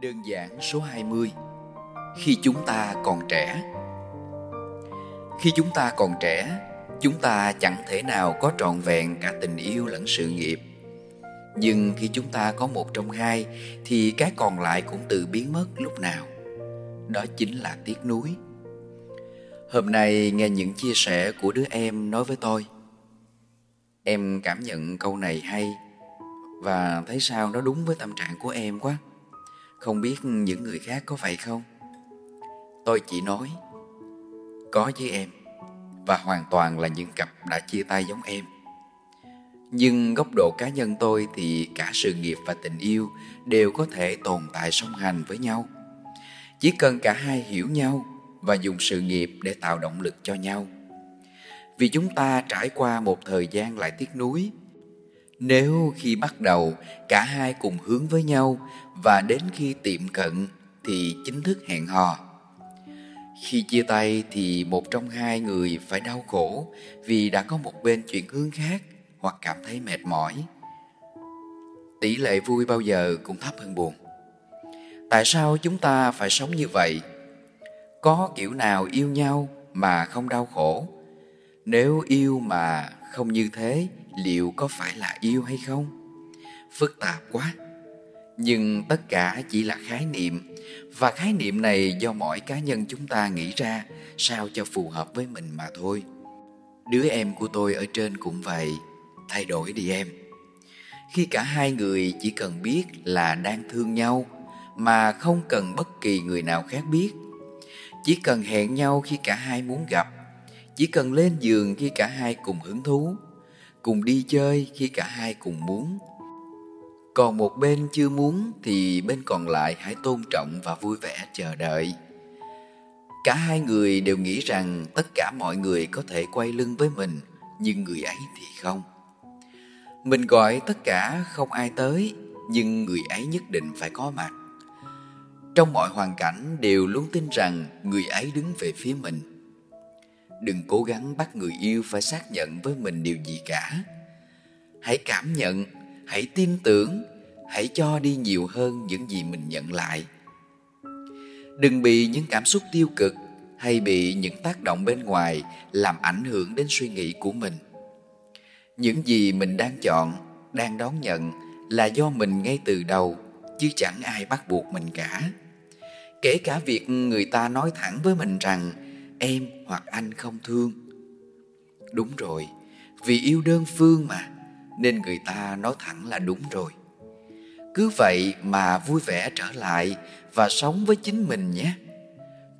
Đơn giản số 20 Khi chúng ta còn trẻ. Khi chúng ta còn trẻ, Chúng ta chẳng thể nào có trọn vẹn cả tình yêu lẫn sự nghiệp. Nhưng khi chúng ta có một trong hai, Thì cái còn lại cũng tự biến mất lúc nào. Đó chính là tiếc nuối. Hôm nay nghe những chia sẻ của đứa em nói với tôi. Em cảm nhận câu này hay Và thấy sao nó đúng với tâm trạng của em quá không biết những người khác có vậy không? Tôi chỉ nói, Có với em, Và hoàn toàn là những cặp đã chia tay giống em Nhưng góc độ cá nhân tôi thì cả sự nghiệp và tình yêu đều có thể tồn tại song hành với nhau. Chỉ cần cả hai hiểu nhau và dùng sự nghiệp để tạo động lực cho nhau. Vì chúng ta trải qua một thời gian lại tiếc nuối nếu khi bắt đầu, cả hai cùng hướng với nhau và đến khi tiệm cận thì chính thức hẹn hò. Khi chia tay thì một trong hai người phải đau khổ vì đã có một bên chuyển hướng khác hoặc cảm thấy mệt mỏi. Tỷ lệ vui bao giờ cũng thấp hơn buồn. Tại sao chúng ta phải sống như vậy? Có kiểu nào yêu nhau mà không đau khổ? Nếu yêu mà không như thế liệu có phải là yêu hay không? Phức tạp quá. Nhưng tất cả chỉ là khái niệm. Và khái niệm này do mỗi cá nhân chúng ta nghĩ ra, sao cho phù hợp với mình mà thôi. Đứa em của tôi ở trên cũng vậy. Thay đổi đi em. Khi cả hai người chỉ cần biết là đang thương nhau, mà không cần bất kỳ người nào khác biết. Chỉ cần hẹn nhau khi cả hai muốn gặp. Chỉ cần lên giường khi cả hai cùng hứng thú cùng đi chơi khi cả hai cùng muốn. Còn một bên chưa muốn thì bên còn lại hãy tôn trọng và vui vẻ chờ đợi. Cả hai người đều nghĩ rằng tất cả mọi người có thể quay lưng với mình, nhưng người ấy thì không. Mình gọi tất cả không ai tới, nhưng người ấy nhất định phải có mặt. Trong mọi hoàn cảnh đều luôn tin rằng người ấy đứng về phía mình đừng cố gắng bắt người yêu phải xác nhận với mình điều gì cả. Hãy cảm nhận, hãy tin tưởng, hãy cho đi nhiều hơn những gì mình nhận lại. Đừng bị những cảm xúc tiêu cực hay bị những tác động bên ngoài làm ảnh hưởng đến suy nghĩ của mình. Những gì mình đang chọn, đang đón nhận là do mình ngay từ đầu, chứ chẳng ai bắt buộc mình cả. Kể cả việc người ta nói thẳng với mình rằng em hoặc anh không thương. Đúng rồi, vì yêu đơn phương mà, nên người ta nói thẳng là đúng rồi. Cứ vậy mà vui vẻ trở lại và sống với chính mình nhé.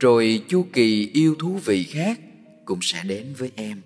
Rồi chu kỳ yêu thú vị khác cũng sẽ đến với em.